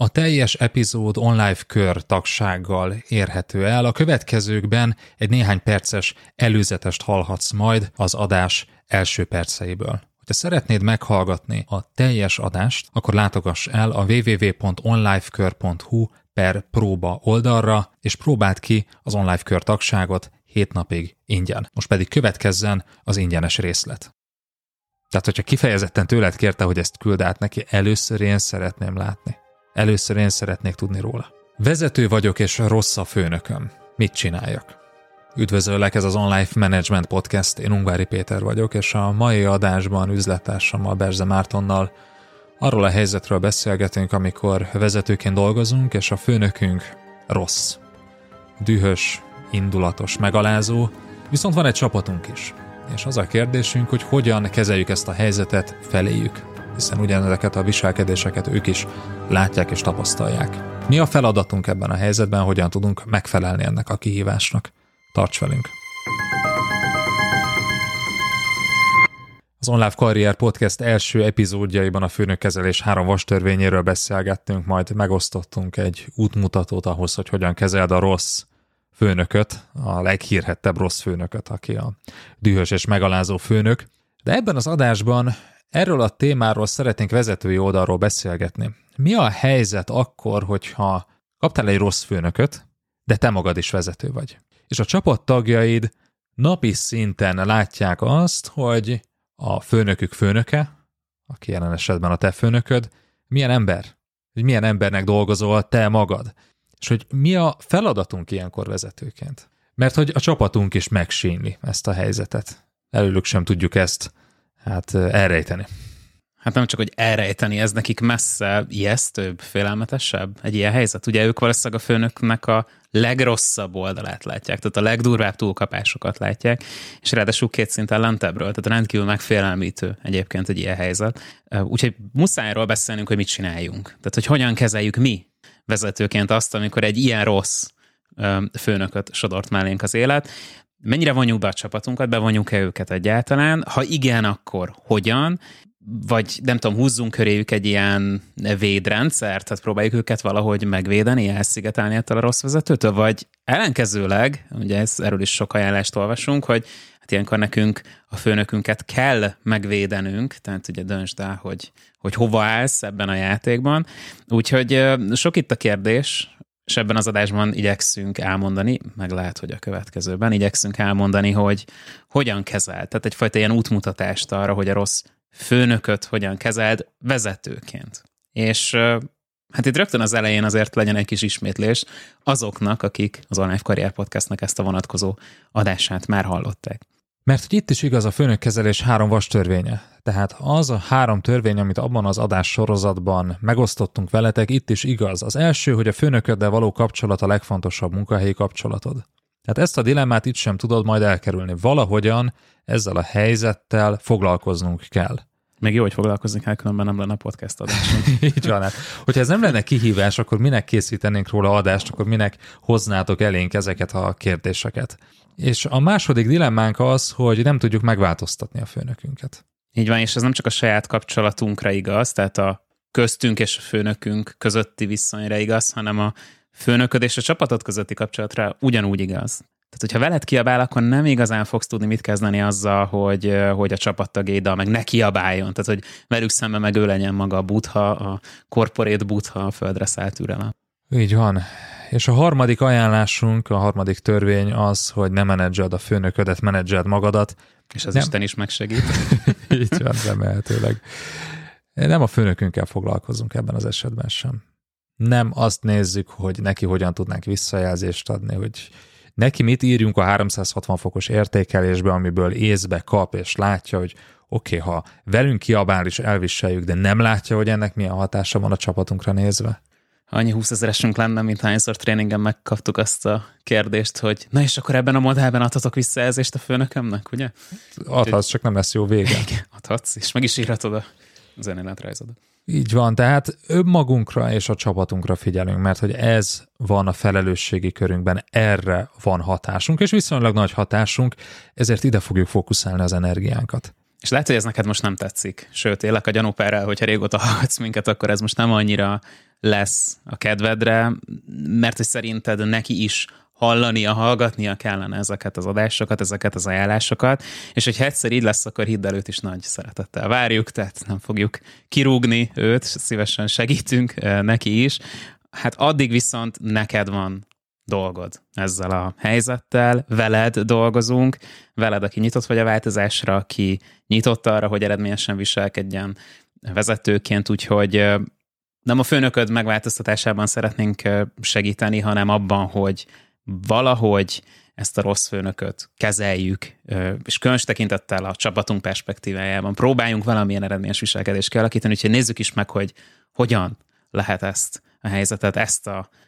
A teljes epizód online kör tagsággal érhető el. A következőkben egy néhány perces előzetest hallhatsz majd az adás első perceiből. Ha szeretnéd meghallgatni a teljes adást, akkor látogass el a www.onlifekör.hu per próba oldalra, és próbáld ki az online kör tagságot 7 napig ingyen. Most pedig következzen az ingyenes részlet. Tehát, hogyha kifejezetten tőled kérte, hogy ezt küld át neki, először én szeretném látni. Először én szeretnék tudni róla. Vezető vagyok és rossz a főnököm. Mit csináljak? Üdvözöllek, ez az Online Management Podcast, én Ungvári Péter vagyok, és a mai adásban üzlettársammal Berze Mártonnal arról a helyzetről beszélgetünk, amikor vezetőként dolgozunk, és a főnökünk rossz. Dühös, indulatos, megalázó, viszont van egy csapatunk is. És az a kérdésünk, hogy hogyan kezeljük ezt a helyzetet feléjük, hiszen ugyanezeket a viselkedéseket ők is látják és tapasztalják. Mi a feladatunk ebben a helyzetben, hogyan tudunk megfelelni ennek a kihívásnak? Tarts velünk! Az Online Karrier Podcast első epizódjaiban a főnökkezelés három vastörvényéről beszélgettünk, majd megosztottunk egy útmutatót ahhoz, hogy hogyan kezeld a rossz főnököt, a leghírhettebb rossz főnököt, aki a dühös és megalázó főnök. De ebben az adásban erről a témáról szeretnénk vezetői oldalról beszélgetni. Mi a helyzet akkor, hogyha kaptál egy rossz főnököt, de te magad is vezető vagy? És a csapattagjaid napi szinten látják azt, hogy a főnökük főnöke, aki jelen esetben a te főnököd, milyen ember, hogy milyen embernek dolgozol te magad, és hogy mi a feladatunk ilyenkor vezetőként. Mert hogy a csapatunk is megsínli ezt a helyzetet. Előlük sem tudjuk ezt hát elrejteni. Hát nem csak, hogy elrejteni, ez nekik messze ijesztőbb, félelmetesebb egy ilyen helyzet. Ugye ők valószínűleg a főnöknek a legrosszabb oldalát látják, tehát a legdurvább túlkapásokat látják, és ráadásul két szinten lentebbről, tehát rendkívül megfélelmítő egyébként egy ilyen helyzet. Úgyhogy muszájról beszélnünk, hogy mit csináljunk. Tehát, hogy hogyan kezeljük mi vezetőként azt, amikor egy ilyen rossz főnököt sodort mellénk az élet. Mennyire vonjuk be a csapatunkat, bevonjuk-e őket egyáltalán? Ha igen, akkor hogyan? vagy nem tudom, húzzunk köréjük egy ilyen védrendszert, tehát próbáljuk őket valahogy megvédeni, elszigetelni ettől a rossz vezetőtől, vagy ellenkezőleg, ugye ez, erről is sok ajánlást olvasunk, hogy hát ilyenkor nekünk a főnökünket kell megvédenünk, tehát ugye döntsd el, hogy, hogy hova állsz ebben a játékban. Úgyhogy sok itt a kérdés, és ebben az adásban igyekszünk elmondani, meg lehet, hogy a következőben igyekszünk elmondani, hogy hogyan kezel. Tehát egyfajta ilyen útmutatást arra, hogy a rossz főnököt hogyan kezeld vezetőként. És hát itt rögtön az elején azért legyen egy kis ismétlés azoknak, akik az Online Karrier Podcastnak ezt a vonatkozó adását már hallották. Mert hogy itt is igaz a főnökkezelés három vas törvénye. Tehát az a három törvény, amit abban az adás sorozatban megosztottunk veletek, itt is igaz. Az első, hogy a főnököddel való kapcsolat a legfontosabb munkahelyi kapcsolatod. Tehát ezt a dilemmát itt sem tudod majd elkerülni. Valahogyan ezzel a helyzettel foglalkoznunk kell. Még jó, hogy foglalkozni kell, különben nem lenne podcast adás. Így van. Hát. Hogyha ez nem lenne kihívás, akkor minek készítenénk róla adást, akkor minek hoznátok elénk ezeket a kérdéseket. És a második dilemmánk az, hogy nem tudjuk megváltoztatni a főnökünket. Így van, és ez nem csak a saját kapcsolatunkra igaz, tehát a köztünk és a főnökünk közötti viszonyra igaz, hanem a főnököd és a csapatod közötti kapcsolatra ugyanúgy igaz. Tehát, hogyha veled kiabál, akkor nem igazán fogsz tudni mit kezdeni azzal, hogy, hogy a csapattagéddal meg ne kiabáljon. Tehát, hogy velük szemben meg ő legyen maga a butha, a korporét butha, a földre szállt ürelem. Így van. És a harmadik ajánlásunk, a harmadik törvény az, hogy ne menedzseld a főnöködet, menedzseld magadat. És az nem. Isten is megsegít. Így van, remélhetőleg. Nem a főnökünkkel foglalkozunk ebben az esetben sem. Nem azt nézzük, hogy neki hogyan tudnánk visszajelzést adni, hogy neki mit írjunk a 360 fokos értékelésbe, amiből észbe kap és látja, hogy oké, okay, ha velünk kiabál is elviseljük, de nem látja, hogy ennek milyen hatása van a csapatunkra nézve. Annyi 20 ezeresünk lenne, mint hányszor tréningen megkaptuk azt a kérdést, hogy na és akkor ebben a modellben adhatok visszajelzést a főnökömnek, ugye? Adhatsz, csak nem lesz jó vége. Igen, adhatsz, és meg is írhatod a zenéletrajzodat. Így van, tehát önmagunkra és a csapatunkra figyelünk, mert hogy ez van a felelősségi körünkben, erre van hatásunk, és viszonylag nagy hatásunk, ezért ide fogjuk fókuszálni az energiánkat. És lehet, hogy ez neked most nem tetszik. Sőt, élek a gyanúperrel, hogyha régóta hallgatsz minket, akkor ez most nem annyira lesz a kedvedre, mert hogy szerinted neki is hallania, hallgatnia kellene ezeket az adásokat, ezeket az ajánlásokat, és hogyha egyszer így lesz, akkor hidd előtt is nagy szeretettel várjuk, tehát nem fogjuk kirúgni őt, szívesen segítünk eh, neki is. Hát addig viszont neked van dolgod ezzel a helyzettel, veled dolgozunk, veled, aki nyitott vagy a változásra, aki nyitott arra, hogy eredményesen viselkedjen vezetőként, úgyhogy nem a főnököd megváltoztatásában szeretnénk segíteni, hanem abban, hogy valahogy ezt a rossz főnököt kezeljük, és különös tekintettel a csapatunk perspektívájában. Próbáljunk valamilyen eredményes viselkedést kialakítani, úgyhogy nézzük is meg, hogy hogyan lehet ezt a helyzetet, ezt a,